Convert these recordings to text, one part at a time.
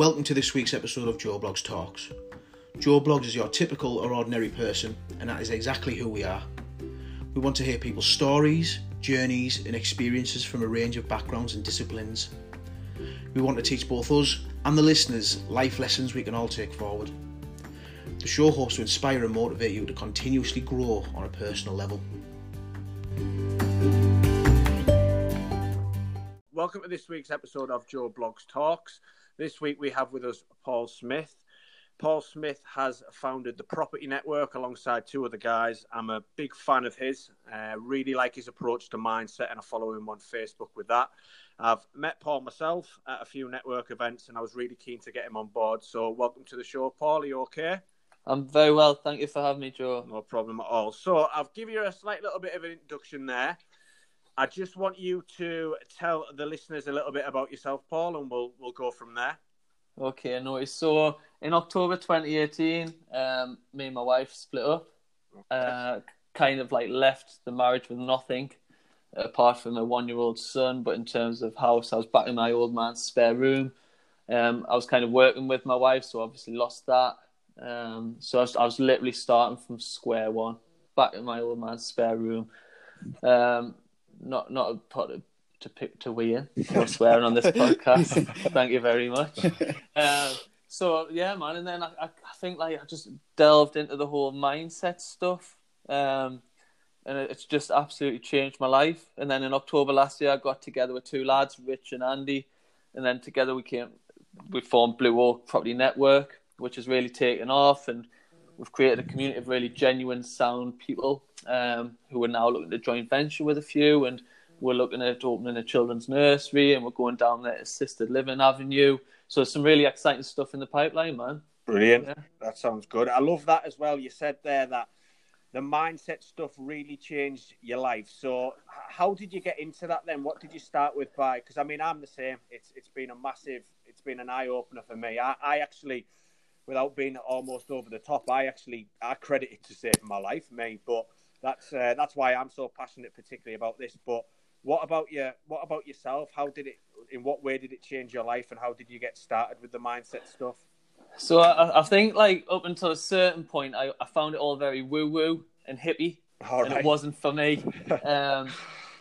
Welcome to this week's episode of Joe Blogs Talks. Joe Blogs is your typical or ordinary person, and that is exactly who we are. We want to hear people's stories, journeys, and experiences from a range of backgrounds and disciplines. We want to teach both us and the listeners life lessons we can all take forward. The show hopes to inspire and motivate you to continuously grow on a personal level. Welcome to this week's episode of Joe Blogs Talks. This week we have with us Paul Smith. Paul Smith has founded the Property Network alongside two other guys. I'm a big fan of his. Uh, really like his approach to mindset, and I follow him on Facebook with that. I've met Paul myself at a few network events, and I was really keen to get him on board. So, welcome to the show, Paul. Are you okay? I'm very well. Thank you for having me, Joe. No problem at all. So, I've given you a slight little bit of an introduction there. I just want you to tell the listeners a little bit about yourself, Paul, and we'll we'll go from there. Okay, I no. So in October 2018, um, me and my wife split up. Uh, kind of like left the marriage with nothing apart from a one-year-old son. But in terms of house, I was back in my old man's spare room. Um, I was kind of working with my wife, so obviously lost that. Um, so I was, I was literally starting from square one, back in my old man's spare room. Um, not not a pot to pick to we in. No swearing on this podcast. Thank you very much. Um, so yeah, man, and then I, I, I think like I just delved into the whole mindset stuff, um, and it's just absolutely changed my life. And then in October last year, I got together with two lads, Rich and Andy, and then together we came, we formed Blue Oak Property Network, which has really taken off, and we've created a community of really genuine, sound people um, who are now looking to joint venture with a few, and we're looking at opening a children's nursery, and we're going down the assisted living avenue. So some really exciting stuff in the pipeline, man. Brilliant. Yeah. That sounds good. I love that as well. You said there that the mindset stuff really changed your life. So how did you get into that then? What did you start with by? Because I mean, I'm the same. It's it's been a massive. It's been an eye opener for me. I, I actually, without being almost over the top, I actually I credit it to saving my life, me. But that's uh, that's why I'm so passionate, particularly about this. But what about you? What about yourself? How did it? In what way did it change your life, and how did you get started with the mindset stuff? So I, I think like up until a certain point, I, I found it all very woo woo and hippie, all and right. it wasn't for me. um,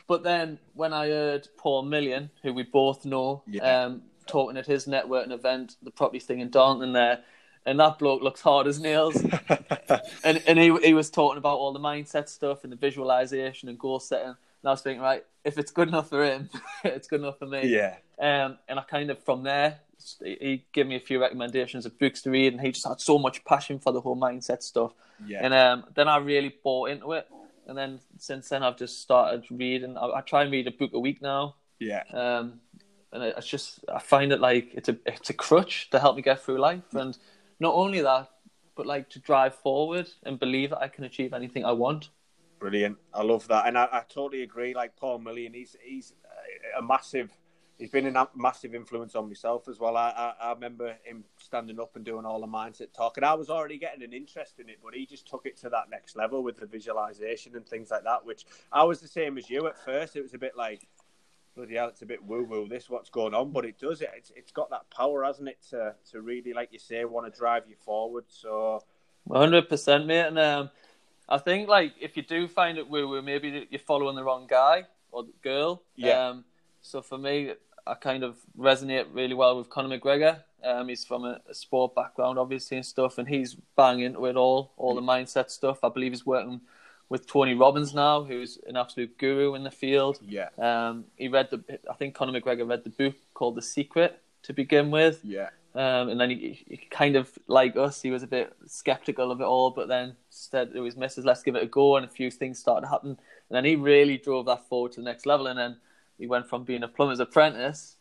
but then when I heard Paul Million, who we both know, yeah. um, talking at his networking event, the property thing in Darlington there, and that bloke looks hard as nails. and and he he was talking about all the mindset stuff and the visualization and goal setting. And I was thinking, right, if it's good enough for him, it's good enough for me. Yeah. Um, and I kind of from there, he gave me a few recommendations of books to read, and he just had so much passion for the whole mindset stuff. Yeah. And um, then I really bought into it, and then since then I've just started reading. I, I try and read a book a week now. Yeah. Um, and it's just I find it like it's a it's a crutch to help me get through life, and not only that, but like to drive forward and believe that I can achieve anything I want. Brilliant. I love that, and I, I totally agree. Like Paul Million, he's he's a massive. He's been a massive influence on myself as well. I, I, I remember him standing up and doing all the mindset talk, and I was already getting an interest in it, but he just took it to that next level with the visualization and things like that. Which I was the same as you at first. It was a bit like, bloody hell, it's a bit woo woo. This what's going on, but it does it. It's, it's got that power, hasn't it, to to really, like you say, want to drive you forward. So, hundred percent, mate, and. Um I think like if you do find it woo woo, maybe you're following the wrong guy or girl. Yeah. Um, so for me, I kind of resonate really well with Conor McGregor. Um, he's from a, a, sport background, obviously, and stuff, and he's banging into it all, all the mindset stuff. I believe he's working with Tony Robbins now, who's an absolute guru in the field. Yeah. Um, he read the, I think Conor McGregor read the book called The Secret to begin with. Yeah. Um, and then he, he, kind of like us, he was a bit skeptical of it all, but then said it was misses, let's give it a go, and a few things started to happen. And then he really drove that forward to the next level. And then he went from being a plumber's apprentice,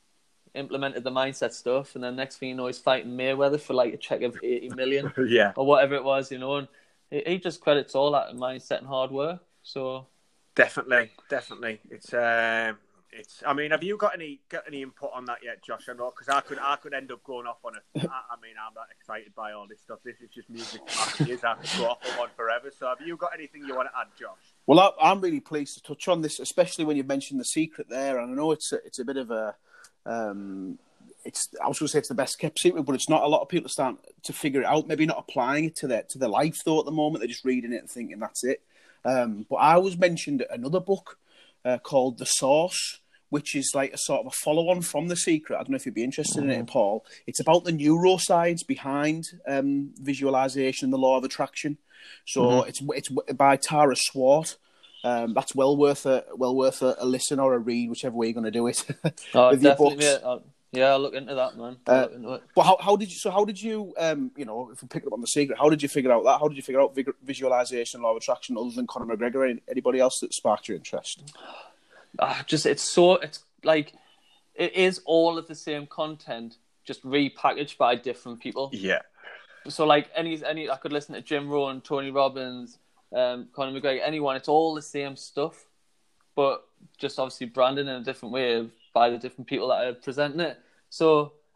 implemented the mindset stuff, and then next thing you know, he's fighting Mayweather for like a check of eighty million, yeah, or whatever it was, you know. And he, he just credits all that mindset and hard work. So definitely, definitely, it's. Um it's. I mean, have you got any got any input on that yet, Josh? I know because I could I could end up going off on it. I, I mean, I'm not excited by all this stuff. This is just music. Is I could go off on one forever. So, have you got anything you want to add, Josh? Well, I, am really pleased to touch on this, especially when you mentioned the secret there. And I know it's a, it's a bit of a um, it's I was going to say it's the best kept secret, but it's not. A lot of people are starting to figure it out. Maybe not applying it to their to their life though at the moment. They're just reading it and thinking that's it. Um, but I was mentioned another book uh, called The Source, which is like a sort of a follow on from The Secret. I don't know if you'd be interested in it, Paul. It's about the neuroscience behind um, visualization and the law of attraction. So it's it's by Tara Swart. Um, that's well worth a well worth a, a listen or a read, whichever way you're going to do it. Oh, definitely, books. mate. I'll- yeah, I'll look into that, man. I'll Uh, into it. But how, how did you? So how did you? Um, you know, if we pick up on the secret, how did you figure out that? How did you figure out vig- visualization, law of attraction, other than Conor McGregor? Any- Anybody else that sparked your interest? Ah, just it's so it's like it is all of the same content, just repackaged by different people. Yeah. So like any any I could listen to Jim Rohn, Tony Robbins, um, Conor McGregor, anyone. It's all the same stuff, but just obviously branded in a different way of- by the different people that are presenting it. So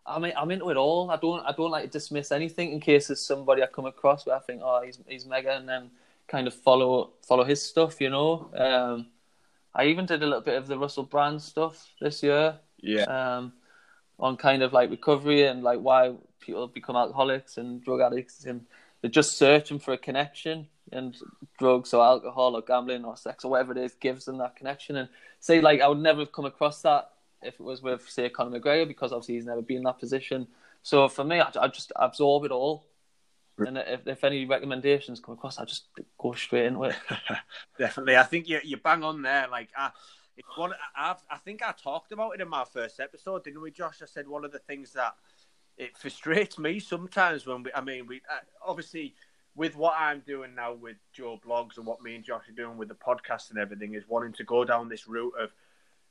I mean, I'm into it all. I don't I don't like to dismiss anything in case there's somebody I come across where I think, oh, he's he's mega, and then kind of follow follow his stuff. You know. Um, I even did a little bit of the Russell Brand stuff this year Yeah. um, on kind of like recovery and like why people become alcoholics and drug addicts and they're just searching for a connection and drugs or alcohol or gambling or sex or whatever it is gives them that connection and say like I would never have come across that if it was with say Conor McGregor because obviously he's never been in that position so for me I, I just absorb it all and if, if any recommendations come across I just go straight into it Definitely, I think you you bang on there. Like, I, it's one. I've, I think I talked about it in my first episode, didn't we, Josh? I said one of the things that it frustrates me sometimes when we. I mean, we uh, obviously with what I'm doing now with Joe Blogs and what me and Josh are doing with the podcast and everything is wanting to go down this route of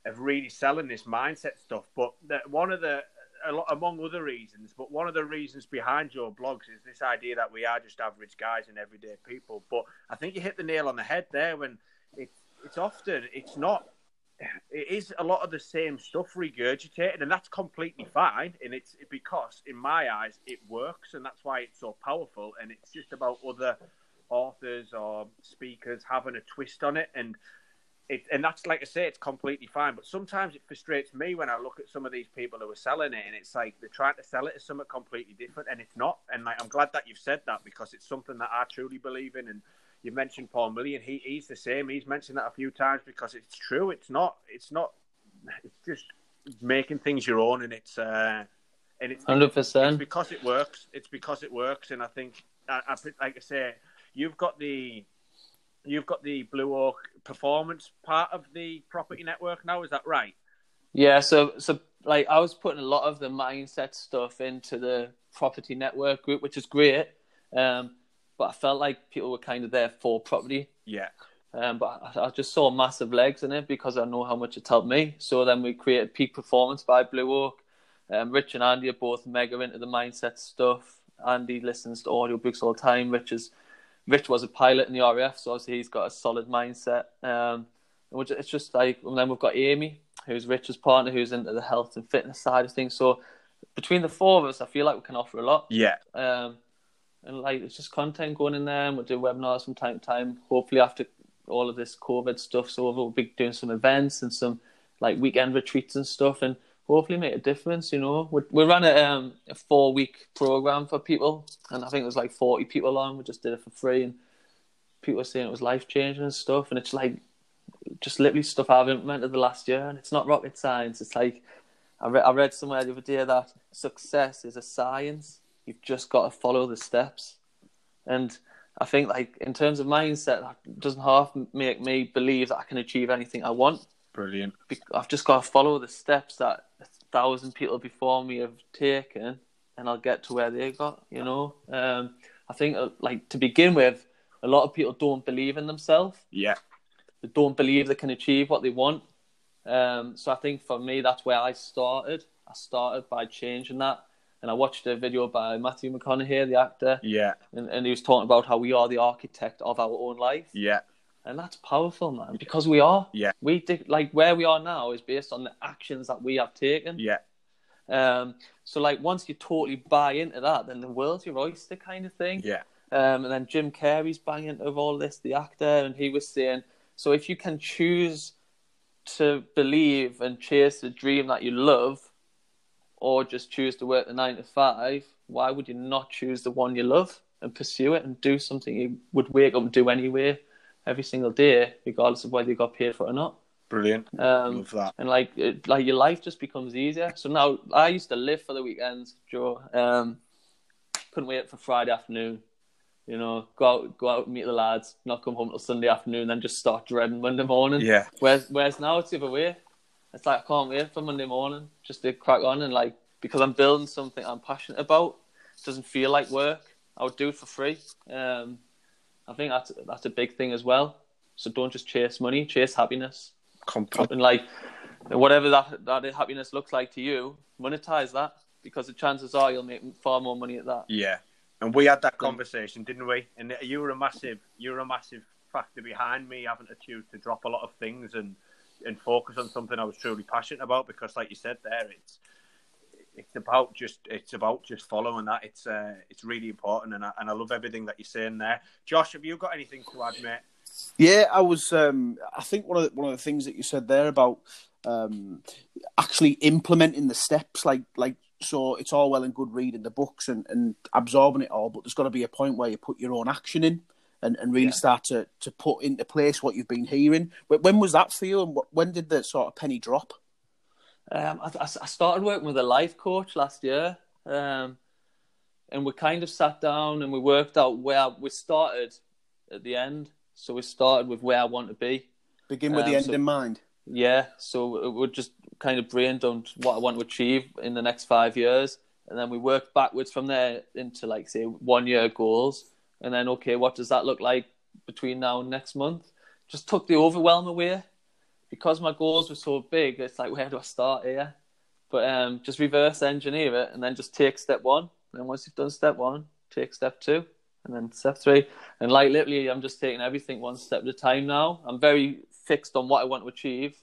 of really selling this mindset stuff. But one of the lot, among other reasons, but one of the reasons behind Joe Blogs is this idea that we are just average guys and everyday people. But I think you hit the nail on the head there when it's it's often it's not it is a lot of the same stuff regurgitated, and that's completely fine. And it's because, in my eyes, it works, and that's why it's so powerful. And it's just about other authors or speakers having a twist on it, and it, and that's like I say, it's completely fine. But sometimes it frustrates me when I look at some of these people who are selling it, and it's like they're trying to sell it as something completely different, and it's not. And like, I'm glad that you've said that because it's something that I truly believe in, and you mentioned Paul Million. He he's the same. He's mentioned that a few times because it's true. It's not. It's not. It's just making things your own, and it's uh, and it's hundred percent because it works. It's because it works, and I think I, I like I say, you've got the you've got the Blue Oak performance part of the property network now. Is that right? Yeah, so so like I was putting a lot of the mindset stuff into the property network group, which is great. Um, but I felt like people were kind of there for property. Yeah. Um, but I, I just saw massive legs in it because I know how much it helped me. So then we created Peak Performance by Blue Oak. Um, Rich and Andy are both mega into the mindset stuff. Andy listens to audiobooks all the time. Rich is Rich was a pilot in the RAF, so obviously he's got a solid mindset. Um, and it's just like, and then we've got Amy, who's Rich's partner, who's into the health and fitness side of things. So between the four of us, I feel like we can offer a lot. Yeah. Um, and like it's just content going in there, and we'll do webinars from time to time. Hopefully, after all of this COVID stuff's over, we'll be doing some events and some like weekend retreats and stuff, and hopefully make a difference. You know, we we ran a um, a four week program for people, and I think it was like forty people on. We just did it for free, and people were saying it was life changing and stuff. And it's like just literally stuff I've implemented the last year, and it's not rocket science. It's like I, re- I read somewhere the other day that success is a science. You've just got to follow the steps. And I think, like in terms of mindset, that doesn't half make me believe that I can achieve anything I want. Brilliant. I've just got to follow the steps that thousand people before me have taken, and I'll get to where they got. You know, um, I think, uh, like to begin with, a lot of people don't believe in themselves Yeah. they don't believe they can achieve what they want. Um, so I think for me, that's where I started. I started by changing that. And I watched a video by Matthew McConaughey, the actor, Yeah. and, and he was talking about how we are the architect of our own life. Yeah. And that's powerful, man, because we are. Yeah. We di- like where we are now is based on the actions that we have taken. Yeah. Um, so like once you totally buy into that, then the world's your oyster kind of thing. Yeah. Um, and then Jim Carrey's banging into all this, the actor, and he was saying, so if you can choose to believe and chase the dream that you love, or just choose to work the nine to five, why would you not choose the one you love and pursue it and do something you would wake up and do anyway every single day, regardless of whether you got paid for it or not? Brilliant. Um, Love that. and like it, like your life just becomes easier. So now I used to live for the weekends, Joe. Um, couldn't wait for Friday afternoon. You know, go out, go out and meet the lads, not come home till Sunday afternoon, then just start dreading Monday morning. Yeah. Whereas, whereas now it's the other way. It's like I can't wait for Monday morning just to crack on and like because I'm building something I'm passionate about. It doesn't feel like work. I would do it for free. Um, I think that's that's a big thing as well. So don't just chase money, chase happiness Complete. and like whatever that that happiness looks like to you, monetize that because the chances are you'll make far more money at that. Yeah. And we had that um, conversation, didn't we? And you were a massive, you were a massive factor behind me having to choose to drop a lot of things and and focus on something I was truly passionate about. Because, like you said there, it's it's about just it's about just following that. It's uh, it's really important, and I, and I love everything that you're saying there. Josh, have you got anything to add, mate? Yeah, I was. Um, I think one of the, one of the things that you said there about um, actually implementing the steps, like like so, it's all well and good reading the books and, and absorbing it all, but there's got to be a point where you put your own action in and, and really Yeah. start to, to put into place what you've been hearing. When when was that for you, and when did the sort of penny drop? Um, I, I started working with a life coach last year, um, and we kind of sat down and we worked out where we started at the end. So we started with where I want to be. Begin with Um, the end so- in mind. Yeah, so we just kind of brain dumped what I want to achieve in the next five years, and then we worked backwards from there into like say one year goals, and then okay, what does that look like between now and next month? Just took the overwhelm away because my goals were so big. It's like where do I start here? But um, just reverse engineer it, and then just take step one. And once you've done step one, take step two, and then step three. And like literally, I'm just taking everything one step at a time now. I'm very fixed on what I want to achieve,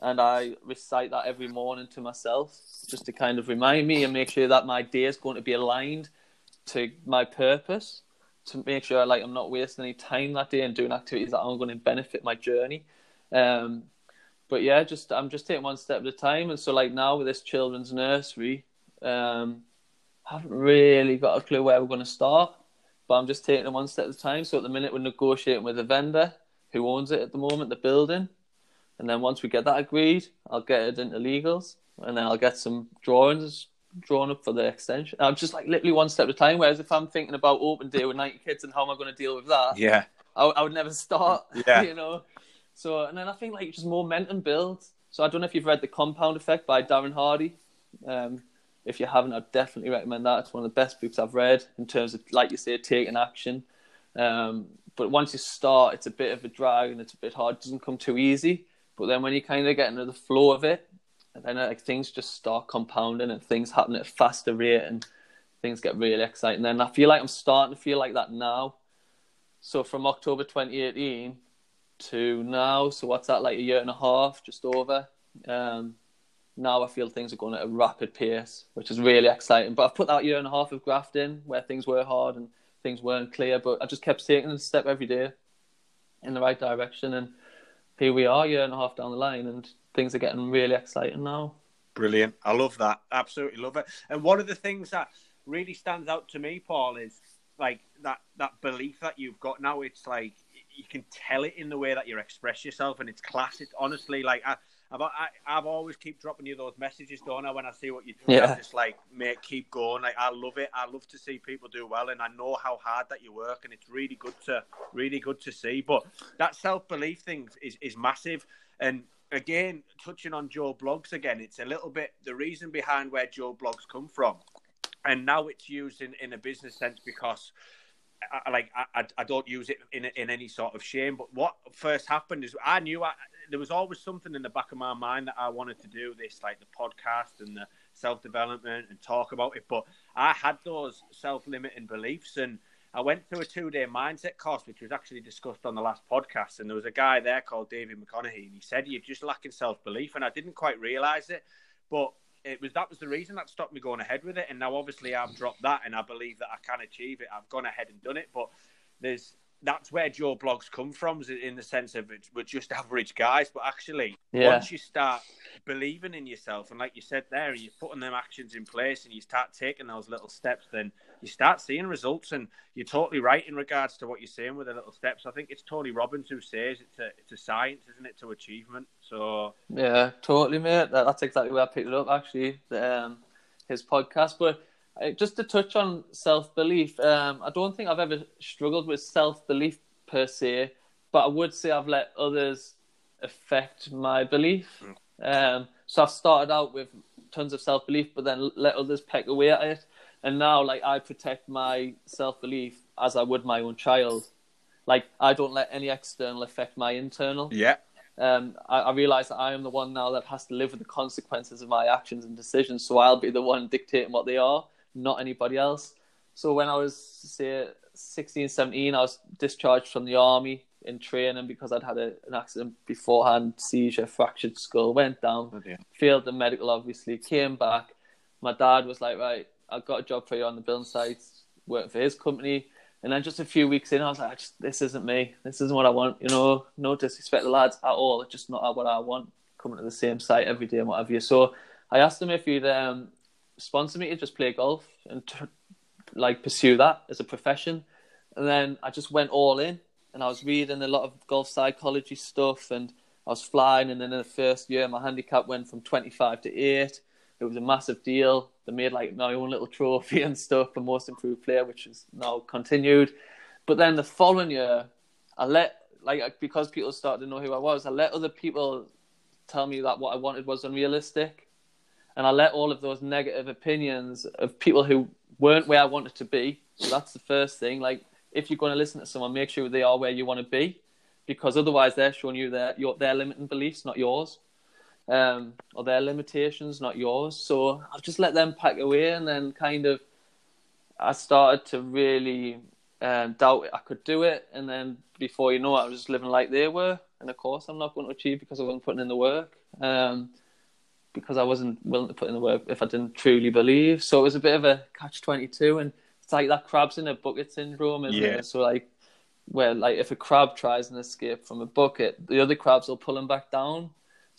and I recite that every morning to myself just to kind of remind me and make sure that my day is going to be aligned to my purpose. To make sure like I'm not wasting any time that day and doing activities that aren't going to benefit my journey. Um, but yeah, just I'm just taking one step at a time. And so like now with this children's nursery, um, I haven't really got a clue where we're going to start, but I'm just taking it one step at a time. So at the minute we're negotiating with a vendor who owns it at the moment, the building, and then once we get that agreed, I'll get it into legals, and then I'll get some drawings drawn up for the extension. I'm just like literally one step at a time. Whereas if I'm thinking about open day with 90 kids and how am I going to deal with that, Yeah. I, I would never start. Yeah. you know. So and then I think like just momentum builds. So I don't know if you've read The Compound Effect by Darren Hardy. Um, if you haven't, I'd definitely recommend that. It's one of the best books I've read in terms of, like you say, taking action. Um, but once you start, it's a bit of a drag and it's a bit hard. It doesn't come too easy. But then when you kind of get into the flow of it, and then like things just start compounding and things happen at a faster rate and things get really exciting. And I feel like I'm starting to feel like that now. So from October 2018 to now, so what's that like a year and a half, just over. Um, now I feel things are going at a rapid pace, which is really exciting. But I've put that year and a half of graft in where things were hard and things weren't clear, but I just kept taking a step every day in the right direction. And here we are, year and a half down the line, and things are getting really exciting now. Brilliant. I love that. Absolutely love it. And one of the things that really stands out to me, Paul, is like that that belief that you've got now. It's like you can tell it in the way that you express yourself, and it's class. It's honestly like I, I've I, I've always keep dropping you those messages, don't I? When I see what you do, Yeah. I'm just like, mate, keep going. Like I love it. I love to see people do well, and I know how hard that you work, and it's really good to really good to see. But that self belief thing is is massive, and again, touching on Joe Blogs again, it's a little bit the reason behind where Joe Blogs come from, and now it's used in, in a business sense because. I, like I, I- I don't use it in in any sort of shame, but what first happened is I knew I, there was always something in the back of my mind that I wanted to do this, like the podcast and the self development and talk about it. But I had those self limiting beliefs, and I went through a two day mindset course, which was actually discussed on the last podcast. And there was a guy there called David McConaughey, and he said you're just lacking self belief, and I didn't quite realize it, but it was that was the reason that stopped me going ahead with it. And now obviously I've dropped that, and I believe that I can achieve it. I've gone ahead and done it, but there's that's where Joe blogs come from, in the sense of it's, we're just average guys. But actually, Yeah. once you start believing in yourself, and like you said there, and you're putting them actions in place, and you start taking those little steps, then you start seeing results. And you're totally right in regards to what you're saying with the little steps. I think it's Tony Robbins who says it's a it's a science, isn't it, to achievement? So yeah, totally, mate. That, that's exactly where I picked it up. Actually, the, um, his podcast, but. Uh, just to touch on self belief, um, I don't think I've ever struggled with self belief per se, but I would say I've let others affect my belief. Um, so I've started out with tons of self belief, but then let others peck away at it. And now, like, I protect my self belief as I would my own child. Like, I don't let any external affect my internal. yeah, Um, I, I realize that I am the one now that has to live with the consequences of my actions and decisions. So I'll be the one dictating what they are, not anybody else. So when I was, say, 16, 17, I was discharged from the army in training because I'd had a, an accident beforehand, seizure, fractured skull, went down, failed the medical, obviously, came back. My dad was like, right, I've got a job for you on the building sites, working for his company. And then just a few weeks in, I was like, just, this isn't me. This isn't what I want. You know, no disrespect to the lads at all. It's just not what I want, coming to the same site every day and what have you. So I asked him if he'd um, sponsor me to just play golf and t- like pursue that as a profession. And then I just went all in and I was reading a lot of golf psychology stuff and I was flying. And then in the first year, my handicap went from 25 to 8. It was a massive deal. They made like my own little trophy and stuff for most improved player, which is now continued. But then the following year, I let like because people started to know who I was, I let other people tell me that what I wanted was unrealistic, and I let all of those negative opinions of people who weren't where I wanted to be. So that's the first thing. Like if you're going to listen to someone, make sure they are where you want to be, because otherwise they're showing you their your their limiting beliefs, not yours um, or their limitations, not yours. So I've just let them pack away, and then kind of I started to really um, doubt I could do it, and then before you know it, I was just living like they were. And of course, I'm not going to achieve because I wasn't putting in the work, um, because I wasn't willing to put in the work if I didn't truly believe. So it was a bit of a catch twenty two, and it's like that crabs in a bucket syndrome, isn't Yeah. it? So like. Where like if a crab tries and escape from a bucket, the other crabs will pull him back down.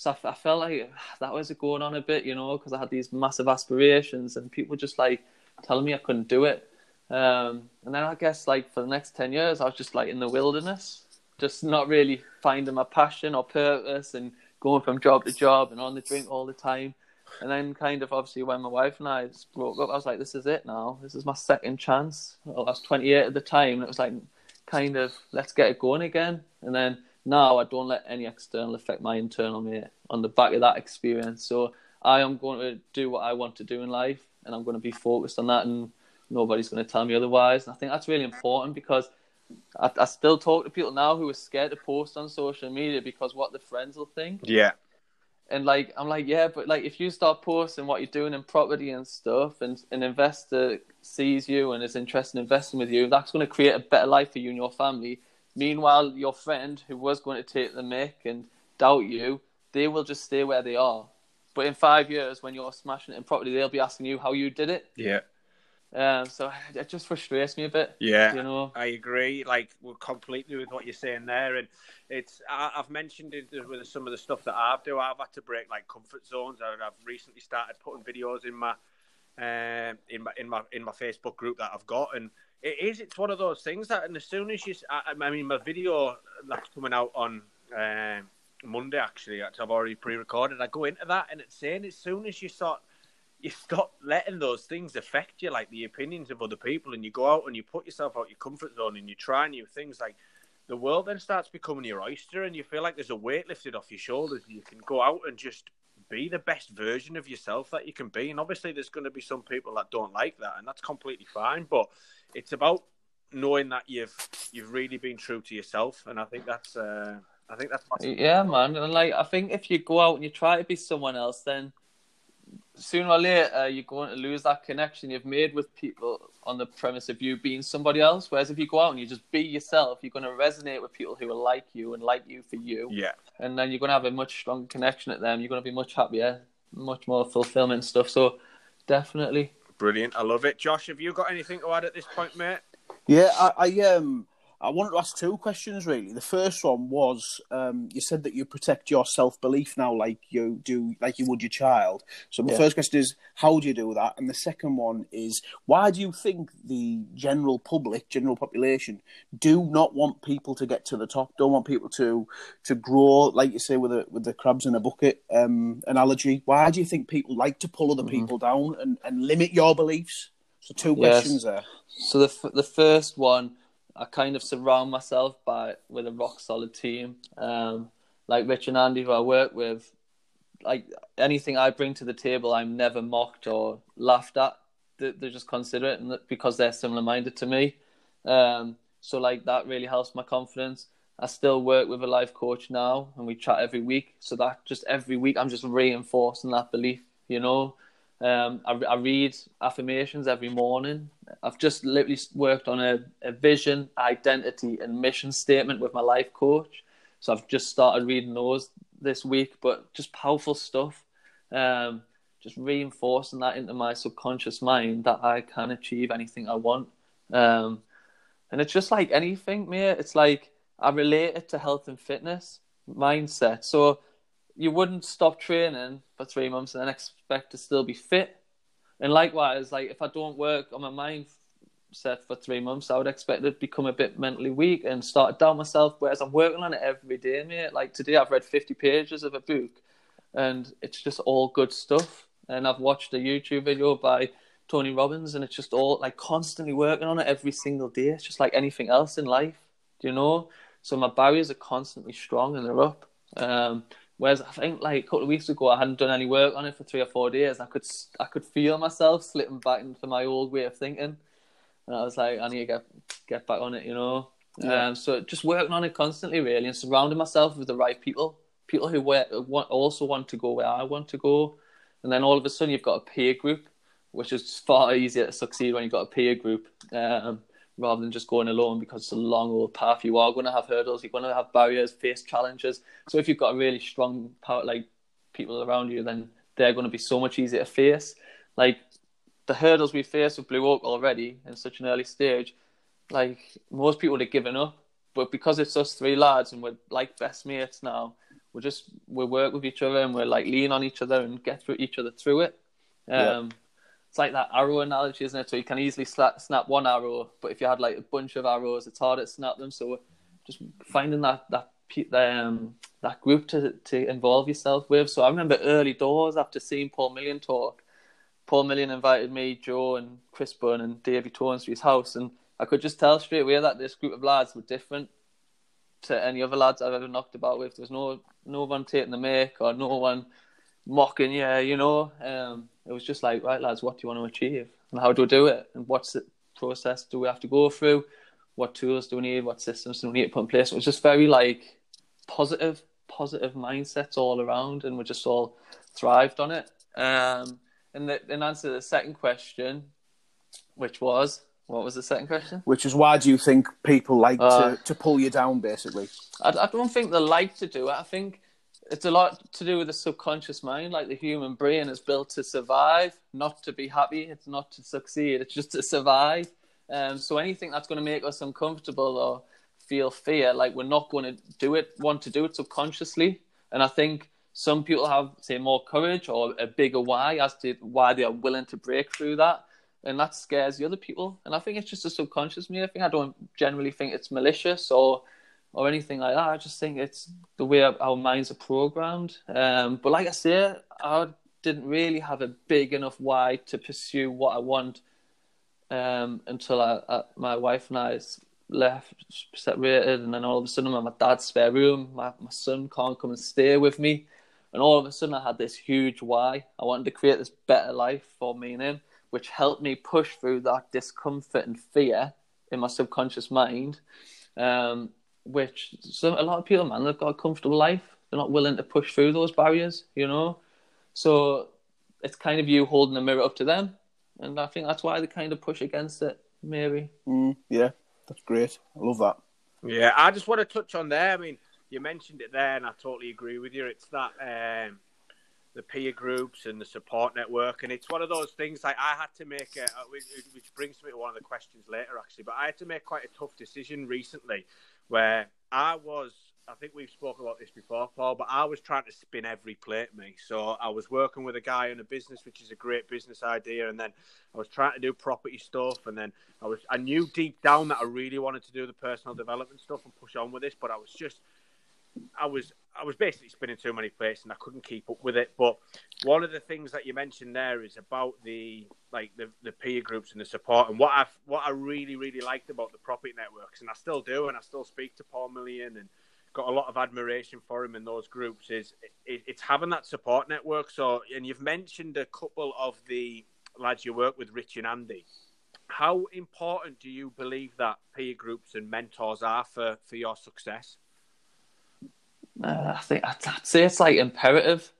So I, I felt like that was going on a bit, you know, because I had these massive aspirations and people just like telling me I couldn't do it. Um, and then I guess like for the next 10 years, I was just like in the wilderness, just not really finding my passion or purpose and going from job to job and on the drink all the time. And then kind of obviously when my wife and I broke up, I was like, this is it now. This is my second chance. Well, I was 28 at the time. And it was like, kind of, let's get it going again. And then now I don't let any external affect my internal mate on the back of that experience. So I am going to do what I want to do in life and I'm going to be focused on that and nobody's going to tell me otherwise. And I think that's really important because I, I still talk to people now who are scared to post on social media because what the friends will think. yeah, And like I'm like, yeah, but like if you start posting what you're doing in property and stuff, and an investor sees you and is interested in investing with you, that's going to create a better life for you and your family. Meanwhile, your friend who was going to take the mic and doubt you, they will just stay where they are. But in five years, when you're smashing it in property, they'll be asking you how you did it. yeah, Um, so it just frustrates me a bit. yeah. You know. I agree. Like we're completely with what you're saying there, and it's I, I've mentioned it with some of the stuff that I've do. I've had to break like comfort zones. I, I've recently started putting videos in my um in my in my in my Facebook group that I've got, and it is it's one of those things that, and as soon as you, I, I mean, my video that's coming out on. Um, Monday actually, that I've already pre-recorded. I go into that, and it's saying as soon as you start you stop letting those things affect you, like the opinions of other people, and you go out and you put yourself out your comfort zone and you try new things. Like the world then starts becoming your oyster, and you feel like there's a weight lifted off your shoulders. You can go out and just be the best version of yourself that you can be. And obviously, there's going to be some people that don't like that, and that's completely fine. But it's about knowing that you've you've really been true to yourself, and I think that's uh, I think that's massive. Yeah, man. And like, I think if you go out and you try to be someone else, then sooner or later you're going to lose that connection you've made with people on the premise of you being somebody else. Whereas if you go out and you just be yourself, you're going to resonate with people who are like you and like you for you, yeah. and then you're going to have a much stronger connection at them. You're going to be much happier, much more fulfillment stuff. So definitely. Brilliant. I love it. Josh, have you got anything to add at this point, mate? Yeah, I, I um, I wanted to ask two questions really. The first one was um, you said that you protect your self belief now, like you do, like you would your child. So the Yeah. first question is, how do you do that? And the second one is, why do you think the general public, general population, do not want people to get to the top? Don't want people to to grow, like you say with the with the crabs in a bucket um, analogy. Why do you think people like to pull other people down and, and limit your beliefs? So two Yes. questions there. So the f- the first one, I kind of surround myself by with a rock solid team, um, like Rich and Andy, who I work with. Like anything I bring to the table, I'm never mocked or laughed at. They, they just consider it, because they're similar minded to me. Um, so like that really helps my confidence. I still work with a life coach now, and we chat every week. So that just every week, I'm just reinforcing that belief. You know, um, I, I read affirmations every morning. I've just literally worked on a, a vision, identity, and mission statement with my life coach. So I've just started reading those this week, but just powerful stuff. Um, just reinforcing that into my subconscious mind that I can achieve anything I want. Um, and it's just like anything, mate. It's like I relate it to health and fitness mindset. So you wouldn't stop training for three months and then expect to still be fit. And likewise, like if I don't work on my mindset for three months, I would expect to become a bit mentally weak and start to doubt myself. Whereas I'm working on it every day, mate. Like today, I've read 50 pages of a book, and it's just all good stuff. And I've watched a YouTube video by Tony Robbins, and it's just all like constantly working on it every single day. It's just like anything else in life, you know? So my barriers are constantly strong and they're up. Um, whereas I think like a couple of weeks ago, I hadn't done any work on it for three or four days. I could I could feel myself slipping back into my old way of thinking, and I was like, I need to get get back on it, you know. Yeah. Um, so just working on it constantly, really, and surrounding myself with the right people, people who wa- want, also want to go where I want to go, and then all of a sudden you've got a peer group, which is far easier to succeed when you've got a peer group. Um, rather than just going alone because it's a long old path. You are going to have hurdles, you're going to have barriers, face challenges. So if you've got a really strong power, like people around you, then they're going to be so much easier to face. Like the hurdles we face with Blue Oak already in such an early stage, like most people would have given up. But because it's us three lads and we're like best mates now, we're just we work with each other and we're like lean on each other and get through each other through it. Um, Yeah. It's like that arrow analogy, isn't it? So you can easily sla- snap one arrow, but if you had like a bunch of arrows, it's harder to snap them. So just finding that that um, that group to to involve yourself with. So I remember early doors after seeing Paul Million talk. Paul Million invited me, Joe, and Chris Bunn and Davey Torrance to his house, and I could just tell straight away that this group of lads were different to any other lads I've ever knocked about with. There was no no one taking the mic or no one mocking you, you know. Um, it was just like, right, lads, what do you want to achieve, and how do we do it, and what's the process do we have to go through? What tools do we need? What systems do we need to put in place? It was just very like positive, positive mindsets all around, and we just all thrived on it. Um, and the, in answer to the second question, which was, what was the second question? Which is why do you think people like Uh, to, to pull you down, basically? I, I don't think they like to do it. I think it's a lot to do with the subconscious mind. Like the human brain is built to survive, not to be happy. It's not to succeed. It's just to survive. Um, so anything that's going to make us uncomfortable or feel fear, like we're not going to do it, want to do it subconsciously. And I think some people have, say, more courage or a bigger why as to why they are willing to break through that. And that scares the other people. And I think it's just a subconscious me. I think I don't generally think it's malicious or or anything like that. I just think it's the way our- minds are programmed. Um, but like I say, I didn't really have a big enough why to pursue what I want um, until I, I, my wife and I left, separated, and then all of a sudden I'm in my dad's spare room. My, my son can't come and stay with me. And all of a sudden I had this huge why. I wanted to create this better life for me and him, which helped me push through that discomfort and fear in my subconscious mind. Um, which so a lot of people, man, they've got a comfortable life. They're not willing to push through those barriers, you know. So it's kind of you holding the mirror up to them, and I think that's why they kind of push against it, maybe. Mm, yeah, that's great. I love that. Yeah, I just want to touch on there. I mean, you mentioned it there, and I totally agree with you. It's that um, the peer groups and the support network, and it's one of those things. Like I had to make, a, which, which brings me to one of the questions later, actually. But I had to make quite a tough decision recently, where I was. I think we've spoken about this before, Paul, but I was trying to spin every plate me. So I was working with a guy in a business, which is a great business idea, and then I was trying to do property stuff, and then I was. I knew deep down that I really wanted to do the personal development stuff and push on with this, but I was just I was I was basically spinning too many plates and I couldn't keep up with it. But one of the things that you mentioned there is about the like the, the peer groups and the support. And what I what I really really liked about the property networks, and I still do, and I still speak to Paul Million and got a lot of admiration for him in those groups. Is it, it's having that support network. So, and you've mentioned a couple of the lads you work with, Rich and Andy. How important do you believe that peer groups and mentors are for, for your success? Uh, I think I'd, I'd, say it's like imperative.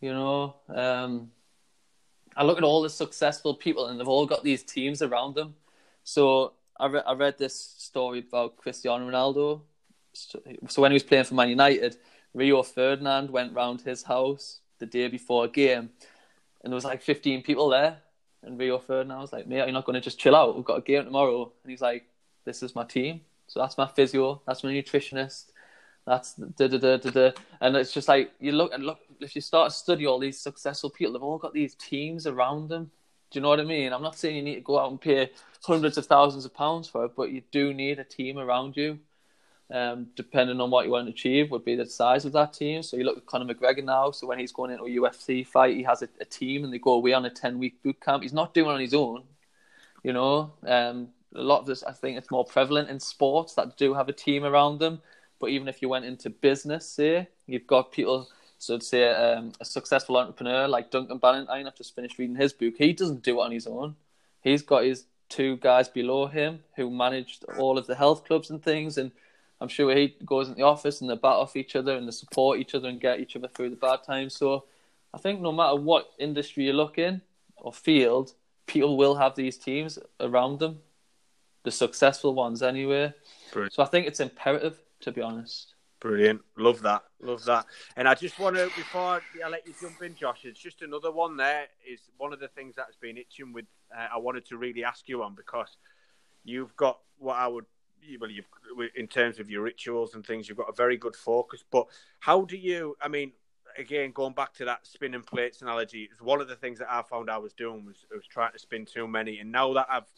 You know, um, I look at all the successful people, and they've all got these teams around them. So I, re- I read this story about Cristiano Ronaldo. So when he was playing for Man United, Rio Ferdinand went round his house the day before a game, and there was like 15 people there. And Rio Ferdinand was like, "Mate, you're not going to just chill out. We've got a game tomorrow." And he's like, "This is my team. So that's my physio. That's my nutritionist that's da da da da da. And it's just like you look and look. If you start to study all these successful people, they've all got these teams around them. Do you know what I mean? I'm not saying you need to go out and pay hundreds of thousands of pounds for it, but you do need a team around you. Um, depending on what you want to achieve, would be the size of that team. So you look at Conor McGregor now. So when he's going into a UFC fight, he has a, a team, and they go away on a ten week boot camp. He's not doing it on his own. You know, um, a lot of this, I think, it's more prevalent in sports that do have a team around them. But even if you went into business, say you've got people. So to say um, a successful entrepreneur like Duncan Bannatyne. I've just finished reading his book. He doesn't do it on his own. He's got his two guys below him who managed all of the health clubs and things. And I'm sure he goes in the office and they bat off each other and they support each other and get each other through the bad times. So I think no matter what industry you look in or field, people will have these teams around them, the successful ones anyway. Brilliant. So I think it's imperative to be honest. Brilliant. Love that. Love that. And I just want to, before I let you jump in, Josh, it's just another one there is one of the things that's been itching with, uh, I wanted to really ask you on because you've got what I would, well, you've, in terms of your rituals and things, you've got a very good focus. But how do you, I mean, again, going back to that spinning plates analogy, it's one of the things that I found I was doing was, was trying to spin too many. And now that I've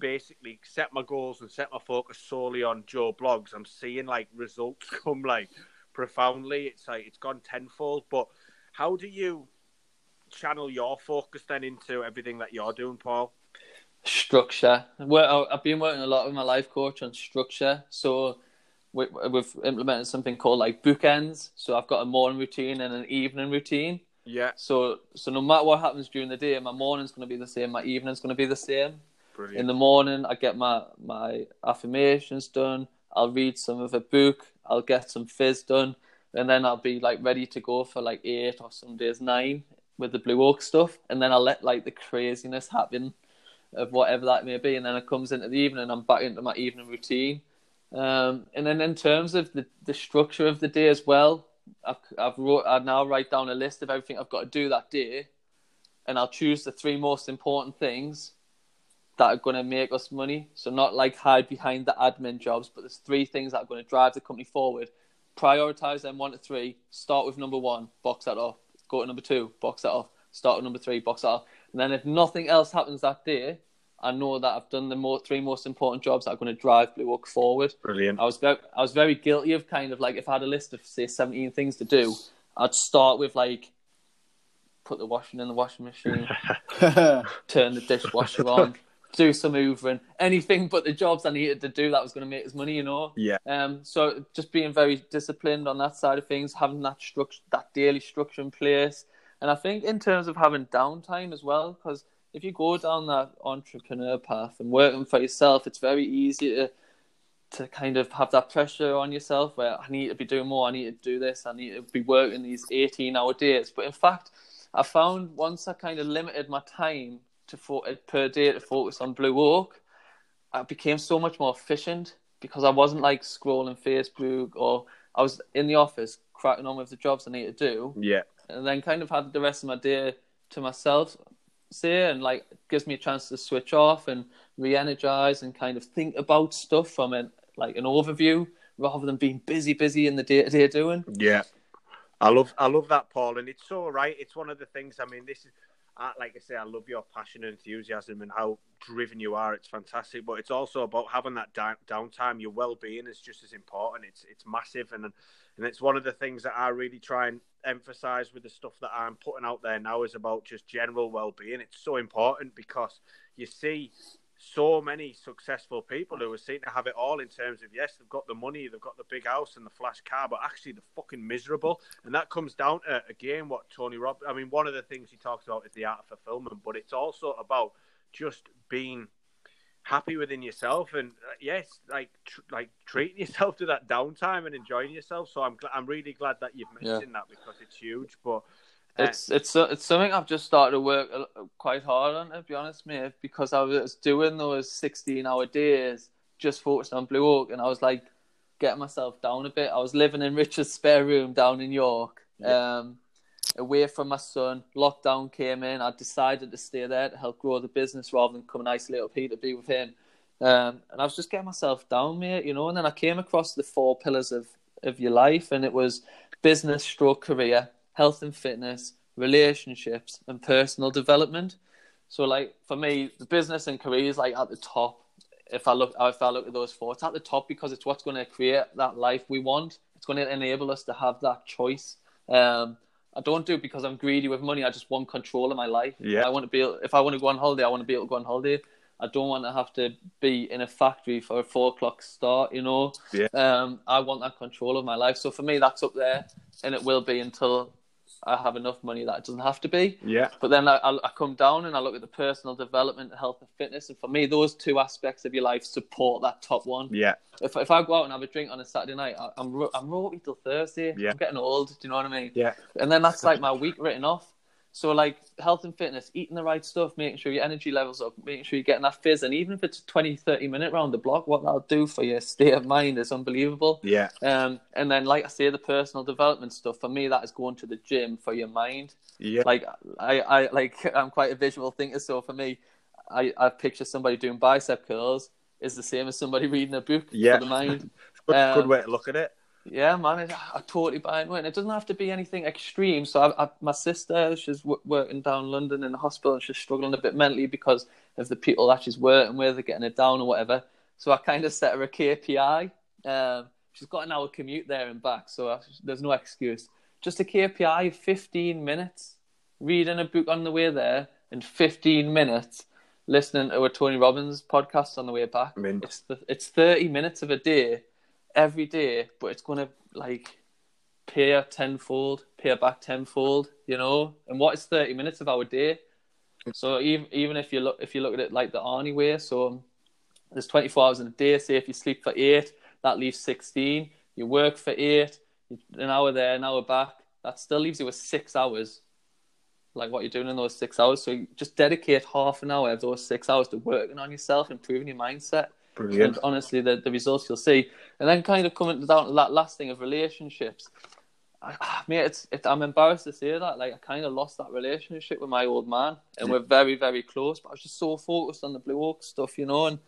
basically set my goals and set my focus solely on Joe blogs, I'm seeing like results come like profoundly. It's like it's gone tenfold. But how do you channel your focus then into everything that you're doing, Paul? Structure. Well, I've been working a lot with my life coach on structure. So we've implemented something called like bookends. So I've got a morning routine and an evening routine. Yeah. So so no matter what happens during the day, my morning's going to be the same, my evening's going to be the same. Brilliant. In the morning, I get my my affirmations done. I'll read some of a book. I'll get some fizz done, and then I'll be like ready to go for like eight or some days nine with the blue oak stuff, and then I'll let like the craziness happen of whatever that may be, and then it comes into the evening. And I'm back into my evening routine. Um, and then in terms of the, the structure of the day as well, I've, I've wrote I now write down a list of everything I've got to do that day, and I'll choose the three most important things that are going to make us money. So not like hide behind the admin jobs, but there's three things that are going to drive the company forward. Prioritize them one to three. Start with number one, box that off. Go to number two, box that off. Start with number three, box that off. And then if nothing else happens that day, I know that I've done the more, three most important jobs that are going to drive Blue Oak forward. Brilliant. I was very, I was very guilty of kind of like if I had a list of say 17 things to do, I'd start with like put the washing in the washing machine, turn the dishwasher on, do some hoovering, anything but the jobs I needed to do that was going to make us money, you know. Yeah. Um. So just being very disciplined on that side of things, having that structure, that daily structure in place, and I think in terms of having downtime as well, because if you go down that entrepreneur path and working for yourself, it's very easy to to kind of have that pressure on yourself where I need to be doing more, I need to do this, I need to be working these 18 hour days. But in fact, I found once I kind of limited my time to fo- uh, per day to focus on Blue Oak, I became so much more efficient because I wasn't like scrolling Facebook or I was in the office cracking on with the jobs I need to do. Yeah. and then kind of had the rest of my day to myself, say, and like gives me a chance to switch off and re-energize and kind of think about stuff from an like an overview rather than being busy, busy in the day to day doing. Yeah, I love I love that, Paul, and it's so right. It's one of the things. I mean, this is I, like I say, I love your passion and enthusiasm and how driven you are. It's fantastic, but it's also about having that down, downtime. Your well-being is just as important. It's it's massive, and and it's one of the things that I really try and emphasize with the stuff that I'm putting out there now is about just general well-being. It's so important because you see so many successful people who are seen to have it all in terms of yes, they've got the money, they've got the big house and the flash car, but actually they're fucking miserable. And that comes down to again what Tony Rob. I mean, one of the things he talks about is the art of fulfillment, but it's also about just being happy within yourself and uh, yes, like tr- like treating yourself to that downtime and enjoying yourself. So I'm gl- I'm really glad that you've mentioned yeah. that because it's huge, but. It's it's it's something I've just started to work quite hard on, to be honest, mate. Because I was doing those sixteen-hour days, just focused on Blue Oak, and I was like getting myself down a bit. I was living in Richard's spare room down in York, yeah. um, away from my son. Lockdown came in. I decided to stay there to help grow the business rather than come and isolate up here to be with him. Um, and I was just getting myself down, mate, you know. And then I came across the four pillars of of your life, and it was business, stroke, career health and fitness, relationships, and personal development. So, like for me, the business and career is like at the top. If I look, if I look at those four, it's at the top because it's what's going to create that life we want. It's going to enable us to have that choice. Um, I don't do it because I'm greedy with money. I just want control of my life. Yeah. I want to be. Able, if I want to go on holiday, I want to be able to go on holiday. I don't want to have to be in a factory for a four o'clock start. You know. Yeah. Um, I want that control of my life. So for me, that's up there, and it will be until I have enough money that it doesn't have to be. Yeah. But then I, I, come down and I look at the personal development, health and fitness, and for me, those two aspects of your life support that top one. Yeah. If if I go out and have a drink on a Saturday night, I, am I'm ropey till Thursday. Yeah. I'm getting old. Do you know what I mean? Yeah. And then that's like my week written off. So like health and fitness, eating the right stuff, making sure your energy levels up, making sure you're getting that fizz, and even if it's a 20, 30 minute round the block, what that'll do for your state of mind is unbelievable. Yeah. Um, and then like I say, the personal development stuff for me, that is going to the gym for your mind. Yeah. Like I, I like I'm quite a visual thinker, so for me, I, I picture somebody doing bicep curls is the same as somebody reading a book yeah. for the mind. good, um, good way to look at it. Yeah, man, I, I totally buy into it. And it doesn't have to be anything extreme. So, I, I, my sister, she's w- working down London in the hospital, and she's struggling a bit mentally because of the people that she's working with, are getting her down or whatever. So, I kind of set her a KPI. Um, she's got an hour commute there and back, so I, there's no excuse. Just a KPI of 15 minutes, reading a book on the way there, and 15 minutes listening to a Tony Robbins podcast on the way back. i It's, it's 30 minutes of a day every day, but it's going to like pay tenfold, pay back tenfold, you know. And what is thirty minutes of our day? So even even if you look if you look at it like the Arnie way, so there's 24 hours in a day. Say if you sleep for eight, that leaves 16. You work for eight, an hour there, an hour back. That still leaves you with six hours. Like what you're doing in those six hours. So just dedicate half an hour of those six hours to working on yourself, improving your mindset. Brilliant. And honestly, the, the results you'll see. And then kind of coming down to that last thing of relationships. I, ah, I mean, it's, it, I'm embarrassed to say that. Like, I kind of lost that relationship with my old man, and yeah. we're very, very close. But I was just so focused on the Blue Oak stuff, you know. And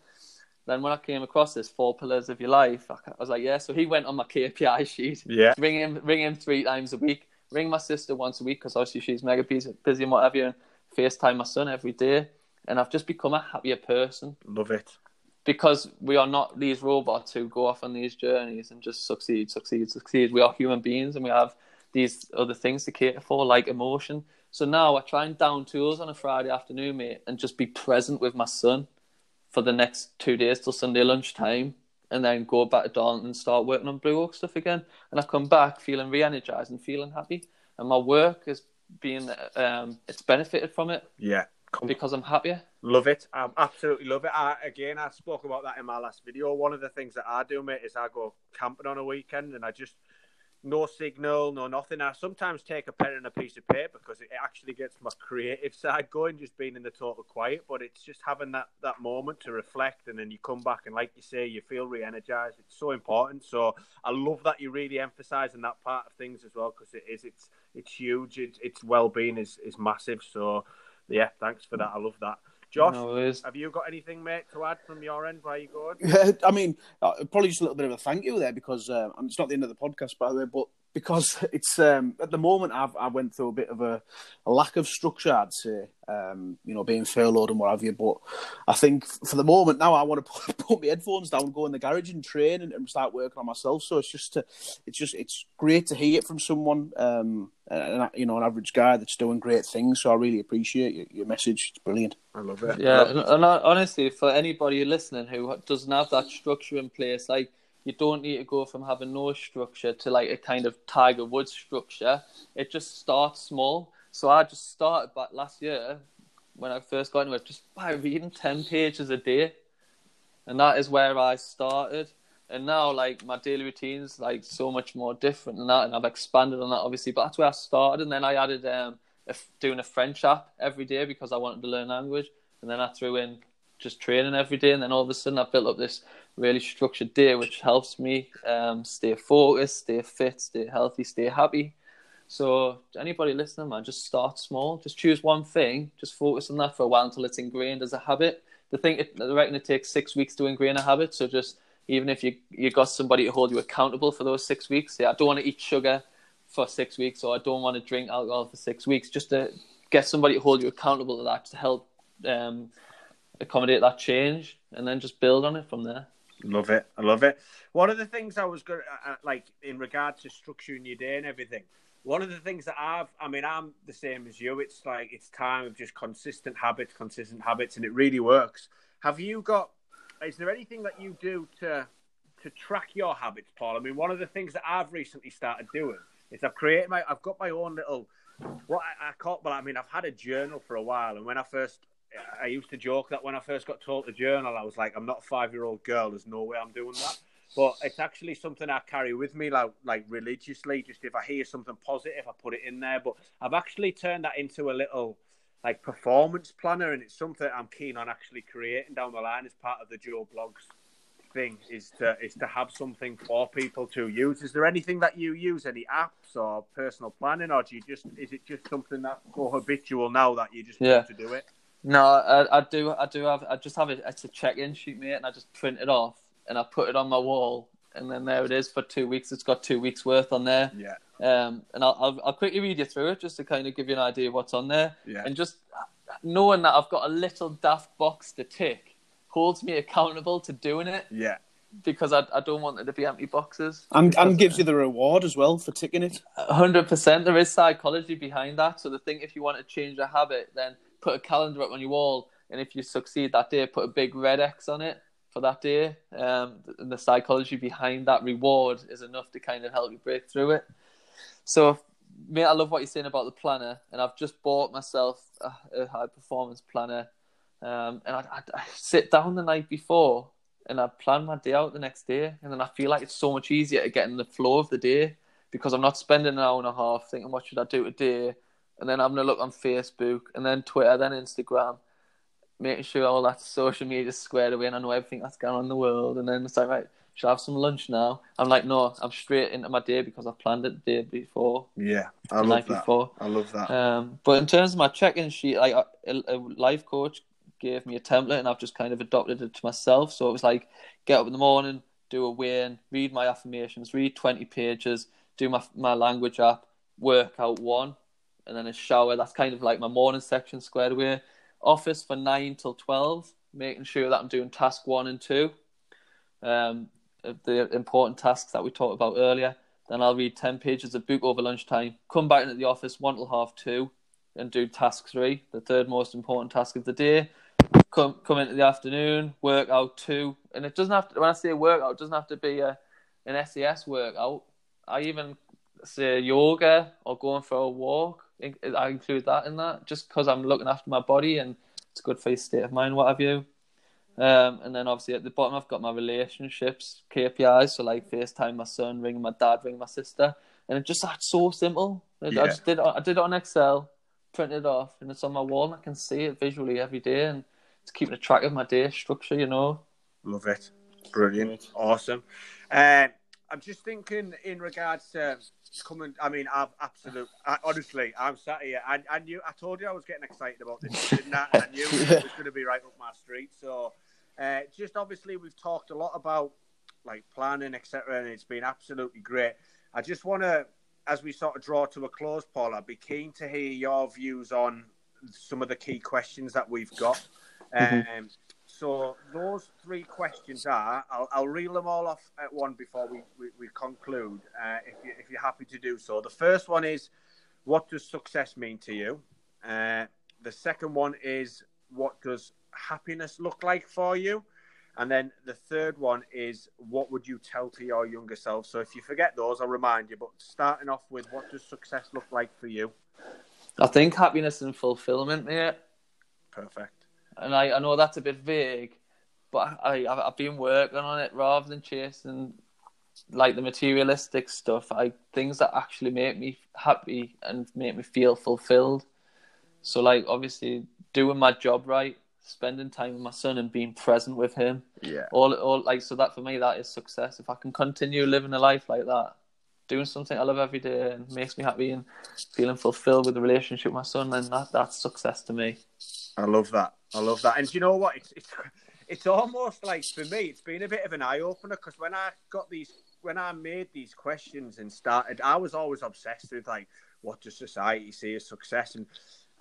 then when I came across this four pillars of your life, I, I was like, yeah. So he went on my KPI sheet. Yeah. Ring him, ring him three times a week. Ring my sister once a week because obviously she's mega busy, busy and whatever. And FaceTime my son every day, and I've just become a happier person. Love it because we are not these robots who go off on these journeys and just succeed, succeed, succeed. We are human beings and we have these other things to cater for, like emotion. So now I try and down tools on a Friday afternoon, mate, and just be present with my son for the next two days till Sunday lunchtime, and then go back to Darlington and start working on Blue Oak stuff again. And I come back feeling re-energized and feeling happy, and my work is being um, it's benefited from it. Yeah, because I'm happier. Love it. I absolutely love it. I, again, I spoke about that in my last video. One of the things that I do, mate, is I go camping on a weekend and I just no signal, no nothing. I sometimes take a pen and a piece of paper because it actually gets my creative side going, just being in the total quiet. But it's just having that, that moment to reflect, and then you come back, and like you say, you feel re energized. It's so important. So I love that you're really emphasizing that part of things as well because it is, it's, it's huge. It, its well being is, is massive. So, yeah, thanks for that. I love that. Josh, No have you got anything, mate, to add from your end? Where you going? Yeah, I mean, uh, probably just a little bit of a thank you there because uh, it's not the end of the podcast, by the way, but because it's um, at the moment I've I went through a bit of a, a lack of structure, I'd say, um, you know, being furloughed and what have you. But I think for the moment now, I want to put, put my headphones down, go in the garage and train and, and start working on myself. So it's just, to, it's just, it's great to hear it from someone, um, and, you know, an average guy that's doing great things. So I really appreciate your, your message. It's brilliant. I love it. Yeah, and, and I- honestly, for anybody listening who doesn't have that structure in place, like you don't need to go from having no structure to like a kind of Tiger Woods structure. It just starts small. So I just started back last year when I first got into it, just by reading ten pages a day, and that is where I started. And now, like my daily routines, like so much more different than that, and I've expanded on that obviously. But that's where I started, and then I added um, a, doing a French app every day because I wanted to learn language, and then I threw in just training every day, and then all of a sudden I built up this really structured day, which helps me um, stay focused, stay fit, stay healthy, stay happy. So anybody listening, man, just start small. Just choose one thing. Just focus on that for a while until it's ingrained as a habit. The thing, I reckon it takes six weeks to ingrain a habit. So just even if you you got somebody to hold you accountable for those six weeks, yeah, I don't want to eat sugar for six weeks, or I don't want to drink alcohol for six weeks. Just to get somebody to hold you accountable to that to help um, accommodate that change, and then just build on it from there. Love it. I love it. One of the things I was going to, uh, like, in regard to structuring your day and everything, one of the things that I've, I mean, I'm the same as you. It's like, it's time of just consistent habits, consistent habits, and it really works. Have you got, is there anything that you do to, to track your habits, Paul? I mean, one of the things that I've recently started doing is I've created my, I've got my own little, what I, I call, well, I mean, I've had a journal for a while, and when I first I used to joke that when I first got told to journal, I was like, I'm not a five year old girl. There's no way I'm doing that. But it's actually something I carry with me, like like religiously. Just if I hear something positive, I put it in there. But I've actually turned that into a little like performance planner, and it's something I'm keen on actually creating down the line as part of the Joe Blogs thing. Is to is to have something for people to use. Is there anything that you use? Any apps or personal planning, or do you just is it just something that go habitual now that you just Yeah. want to do it? No, I, I do. I do have. I just have it. It's a check-in sheet, mate, and I just print it off and I put it on my wall, and then there it is for two weeks. It's got two weeks worth on there. Yeah. Um, and I'll, I'll I'll quickly read you through it just to kind of give you an idea of what's on there, Yeah. and just knowing that I've got a little daft box to tick holds me accountable to doing it Yeah. because I I don't want there to be empty boxes. And, and gives you the reward as well for ticking it. hundred percent. There is psychology behind that. So the thing, if you want to change a habit, then put a calendar up on your wall, and if you succeed that day, put a big red X on it for that day. Um, and the psychology behind that reward is enough to kind of help you break through it. So, mate, I love what you're saying about the planner, and I've just bought myself a, a high performance planner. Um, and I, I, I sit down the night before and I plan my day out the next day, and then I feel like it's so much easier to get in the flow of the day because I'm not spending an hour and a half thinking what should I do today, and then having a look on Facebook, and then Twitter, then Instagram, making sure all that social media is squared away, and I know everything that's going on in the world, and then it's like right, should I have some lunch now? I'm like, no, I'm straight into my day because I planned it the day before, Yeah. I love night that. before. I love that. Um, but in terms of my check-in sheet, like a, a life coach gave me a template, and I've just kind of adopted it to myself. So it was like, get up in the morning, do a weigh-in, read my affirmations, read twenty pages, do my my language app, work out one, and then a shower. That's kind of like my morning section squared away. Office for nine till twelve, making sure that I'm doing task one and two. Um, the important tasks that we talked about earlier. Then I'll read 10 pages of book over lunchtime, come back into the office one till half two, and do task three, the third most important task of the day. Come come into the afternoon, work out two, and it doesn't have to. When I say workout, it doesn't have to be a an SES workout. I even say yoga or going for a walk. I include that in that just because I'm looking after my body and it's good for your state of mind. What have you? Um, and then obviously at the bottom, I've got my relationships KPIs. So like FaceTime my son, ring my dad, ring my sister. and it just that's so simple. I- Yeah. I just did I did it on Excel, printed it off, and it's on my wall, and I can see it visually every day, and it's keeping a track of my day structure. You know. Love it. Brilliant. Awesome. Uh, I'm just thinking in regards to coming. I mean, I've absolute. I, honestly, I'm sat here. I, I knew. I told you I was getting excited about this, didn't I? I knew it was going to be right up my street. So, uh, just obviously, we've talked a lot about like planning, etc., and it's been absolutely great. I just want to, as we sort of draw to a close, Paul, I'd be keen to hear your views on some of the key questions that we've got. Um, so those three questions are, I'll, I'll reel them all off at one before we, we, we conclude, uh, if, you, if you're happy to do so. The first one is, what does success mean to you? Uh, the second one is, what does happiness look like for you? And then the third one is, what would you tell to your younger self? So if you forget those, I'll remind you. But starting off with, what does success look like for you? I think happiness and fulfillment, mate. Perfect. And I, I know that's a bit vague, but I, I've, I've been working on it rather than chasing like the materialistic stuff. I things that actually make me happy and make me feel fulfilled. So like obviously doing my job right, spending time with my son and being present with him. Yeah. All all like so that for me that is success. If I can continue living a life like that, doing something I love every day and makes me happy and feeling fulfilled with the relationship with my son, then that that's success to me. I love that. I love that. And do you know what? It's it's it's almost like for me, it's been a bit of an eye opener because when I got these, when I made these questions and started, I was always obsessed with like, what does society see as success? And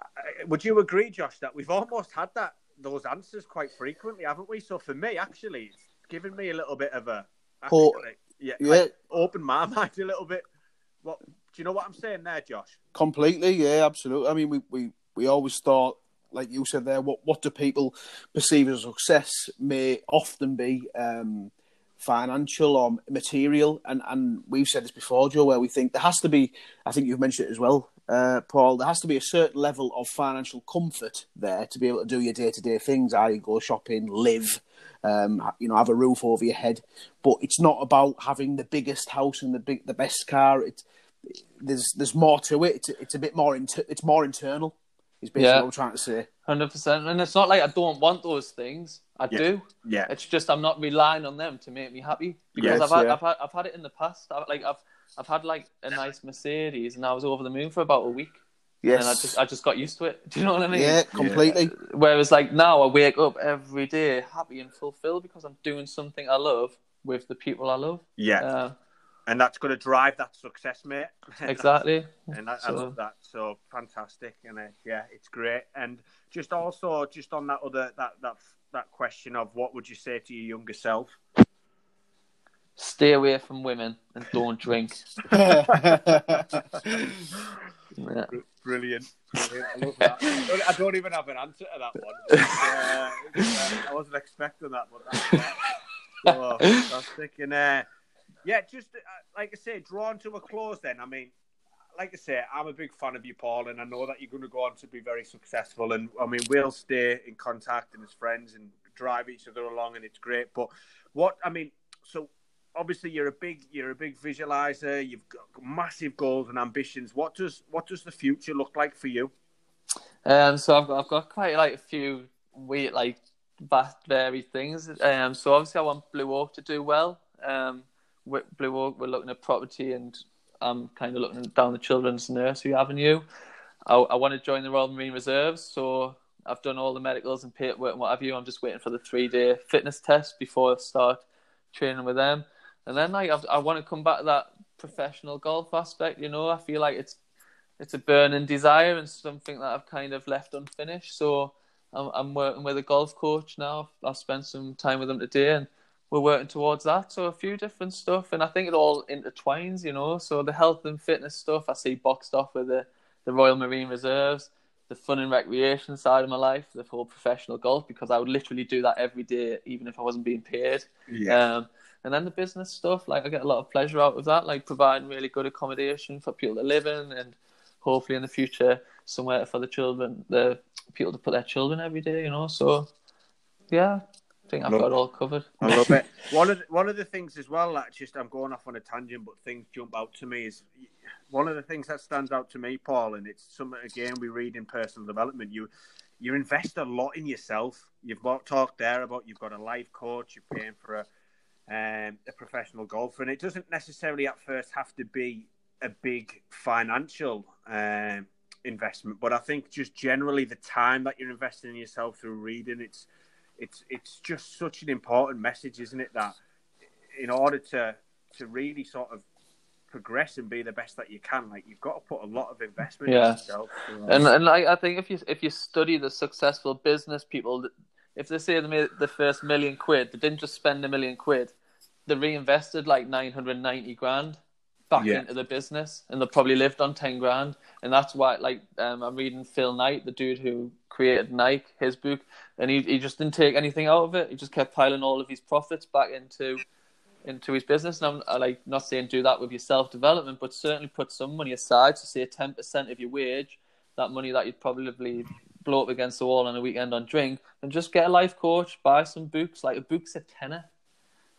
uh, would you agree, Josh, that we've almost had that those answers quite frequently, haven't we? So for me, actually, it's given me a little bit of a, Oh, yeah, yeah. like, open my mind a little bit. What do you know what I'm saying there, Josh? Completely, yeah, absolutely. I mean, we, we, we always thought, like you said there, what what do people perceive as success may often be um, financial or material, and and we've said this before, Joe, where we think there has to be. I think you've mentioned it as well, uh, Paul. There has to be a certain level of financial comfort there to be able to do your day to day things. I go shopping, live. Um, you know, have a roof over your head, but it's not about having the biggest house and the big, the best car. It's there's there's more to it. It's, it's a bit more inter- it's more internal. Is basically Yeah. what I'm trying to say. Hundred percent, and it's not like I don't want those things. I Yeah. do. Yeah, It's just I'm not relying on them to make me happy because Yes, I've had yeah. I've had I've had it in the past. I've, like I've I've had like a nice Mercedes, and I was over the moon for about a week, Yes. and I just I just got used to it. Do you know what I mean? yeah, completely. Whereas like now I wake up every day happy and fulfilled because I'm doing something I love with the people I love. yeah, Uh, and that's going to drive that success, mate. exactly. and I, I love that. So fantastic, and uh, yeah, it's great. And just also, just on that other that that that question of what would you say to your younger self? Stay away from women and don't drink. Yeah. Brilliant, brilliant. I love that. I don't, even have an answer to that one. But, uh, uh, I wasn't expecting that, but that's that. So, fantastic. And uh, yeah, just uh, like I say, drawn to a close. Then, I mean, like I say, I'm a big fan of you, Paul, and I know that you're going to go on to be very successful. And I mean, we'll stay in contact and as friends and drive each other along, and it's great. But what I mean, so obviously you're a big you're a big visualizer. You've got massive goals and ambitions. What does what does the future look like for you? Um, so I've got I've got quite like a few weird like vast varied things. Um, so obviously I want Blue Oak to do well. Um, Blue Oak we're looking at property and I'm kind of looking down the children's nursery avenue. I, I want to join the Royal Marine Reserves, so I've done all the medicals and paperwork and what have you. I'm just waiting for the three day fitness test before I start training with them. And then like I've, I want to come back to that professional golf aspect. You know, I feel like it's it's a burning desire and something that I've kind of left unfinished. So I'm, I'm working with a golf coach now. I've spent some time with him today, and we're working towards that. So a few different stuff, and I think it all intertwines. You know, so the health and fitness stuff I see boxed off with the the Royal Marine Reserves. The fun and recreation side of my life, the whole professional golf, because I would literally do that every day, even if I wasn't being paid. Um, and then the business stuff, like I get a lot of pleasure out of that, like providing really good accommodation for people to live in, and hopefully in the future somewhere for the children, the people to put their children every day, you know. So, yeah, think I've Look. got it all covered. I love it. One of the, one of the things as well that just I'm going off on a tangent, but things jump out to me is one of the things that stands out to me, Paul, and it's something again we read in personal development. You you invest a lot in yourself. You've got, talked there about you've got a life coach, you're paying for a um, a professional golfer, and it doesn't necessarily at first have to be a big financial um, investment, but I think just generally the time that you're investing in yourself through reading, it's it's it's just such an important message, isn't it? That in order to to really sort of progress and be the best that you can, like you've got to put a lot of investment Yeah. in yourself. you know. And and I, I think if you if you study the successful business people, if they say they made the first million quid, they didn't just spend a million quid, they reinvested like nine hundred ninety grand back Yeah. into the business, and they probably lived on ten grand. And that's why, like, um, I'm reading Phil Knight, the dude who created Nike, his book, and he he just didn't take anything out of it. He just kept piling all of his profits back into into his business. And I'm I, like not saying do that with your self development, but certainly put some money aside. So say ten percent of your wage, that money that you'd probably blow up against the wall on a weekend on drink, and just get a life coach, buy some books. Like a book's a tenner.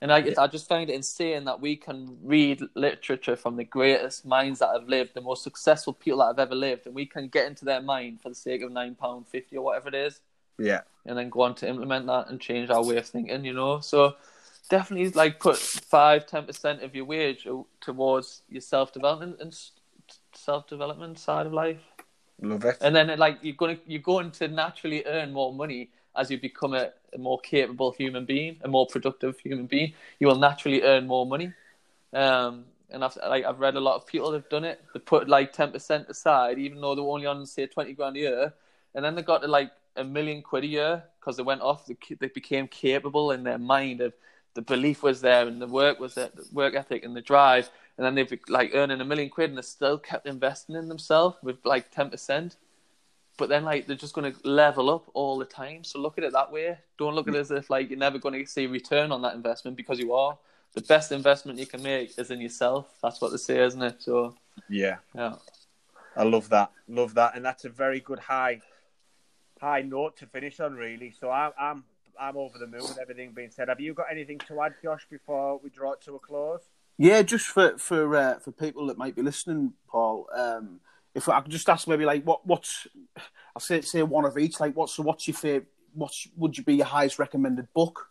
And I, I just find it insane that we can read literature from the greatest minds that have lived, the most successful people that have ever lived, and we can get into their mind for the sake of nine pound fifty or whatever it is yeah, and then go on to implement that and change our way of thinking, you know. So definitely like put five, ten percent of your wage towards your self development and self development side of life. love it. And then like you're gonna you're going to naturally earn more money as you become a, a more capable human being, a more productive human being. You will naturally earn more money. Um and I've like I've read a lot of people have done it. They put like ten percent aside, even though they were only on say twenty grand a year, and then they got to like a million quid a year because they went off. They, they became capable in their mind of the belief was there and the work was there, the work ethic and the drive. And then they've like earning a million quid and they still kept investing in themselves with like ten percent. But then like they're just going to level up all the time. So look at it that way. Don't look at it as if like you're never going to see return on that investment because you are. The best investment you can make is in yourself. That's what they say, isn't it? So Yeah, yeah. I love that. Love that, and that's a very good high high note to finish on, really. So I'm I'm I'm over the moon with everything being said. Have you got anything to add, Josh, before we draw it to a close? Yeah, just for for uh, for people that might be listening, Paul. Um, if I could just ask, maybe like what what's I'll say say one of each. Like what's what's your favorite? What's would you be your highest recommended book?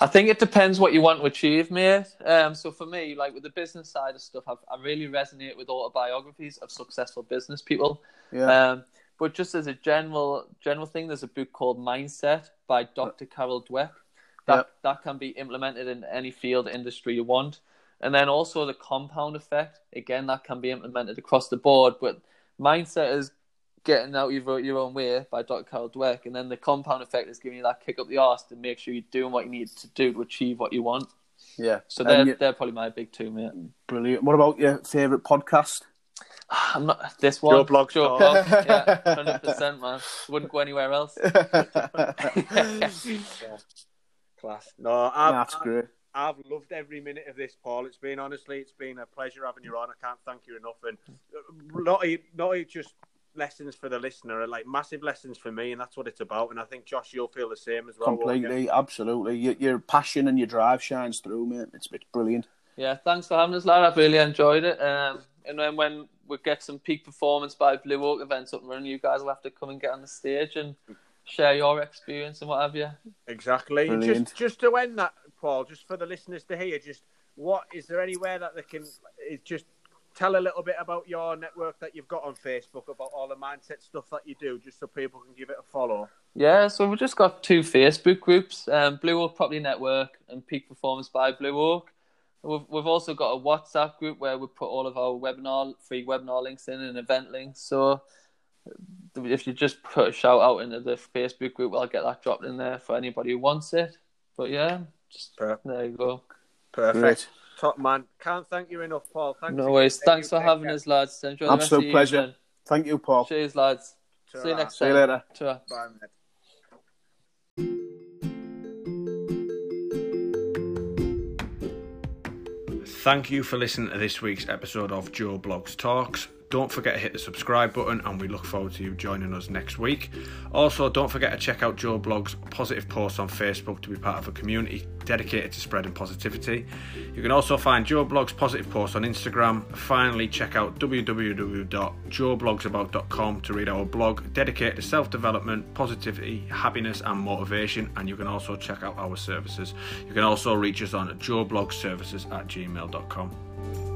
I think it depends what you want to achieve, mate. Um, so for me, like with the business side of stuff, I've, I really resonate with autobiographies of successful business people. Yeah, Um, but just as a general general thing, there's a book called Mindset by Dr. Carol Dweck. That Yeah. that can be implemented in any field industry you want. And then also the compound effect. Again, that can be implemented across the board. But mindset is getting out your your own way by Dr. Carol Dweck, and then the compound effect is giving you that kick up the arse to make sure you're doing what you need to do to achieve what you want. yeah. So they're you- they're probably my big two, mate. brilliant. What about your favorite podcast? I'm not this one. Joe Blogs Joe Talk. Blogs, yeah, hundred percent, man. Wouldn't go anywhere else. Class. No, I've, That's I've, great. I've loved every minute of this, Paul. It's been honestly, it's been a pleasure having you on. I can't thank you enough, and uh, not not just lessons for the listener, like massive lessons for me, and that's what it's about. And I think Josh, you'll feel the same as well. Completely, absolutely. Your, your passion and your drive shines through, mate. It's, it's brilliant. Yeah, thanks for having us, lad. I've really enjoyed it. Um, and then when we get some peak performance by Blue Oak events up and running, you guys will have to come and get on the stage and share your experience and what have you. Exactly. Brilliant. just just to end that, Paul, just for the listeners to hear, just what is there anywhere that they can just tell a little bit about your network that you've got on Facebook about all the mindset stuff that you do, just so people can give it a follow. Yeah, so we've just got two Facebook groups, um, Blue Oak Property Network and Peak Performance by Blue Oak. We've, we've also got a WhatsApp group where we put all of our webinar, free webinar links in and event links. So if you just put a shout out into the Facebook group, I'll get that dropped in there for anybody who wants it. But yeah, just Per- there you go. Perfect. Great. Top man. Can't thank you enough, Paul. Thanks No worries. Take Thanks for having care. us, lads. Enjoy Absolute of pleasure. evening. Thank you, Paul. Cheers, lads. See you next See time. See you later. Ta-ra. Bye, mate. Thank you for listening to this week's episode of Joe Blogs Talks. Don't forget to hit the subscribe button, and we look forward to you joining us next week. Also, don't forget to check out Joe Blog's positive posts on Facebook to be part of a community dedicated to spreading positivity. You can also find Joe Blog's positive posts on Instagram. Finally, check out www.joeblogsabout.com to read our blog dedicated to self development, positivity, happiness, and motivation. And you can also check out our services. You can also reach us on joeblogservices at gmail.com.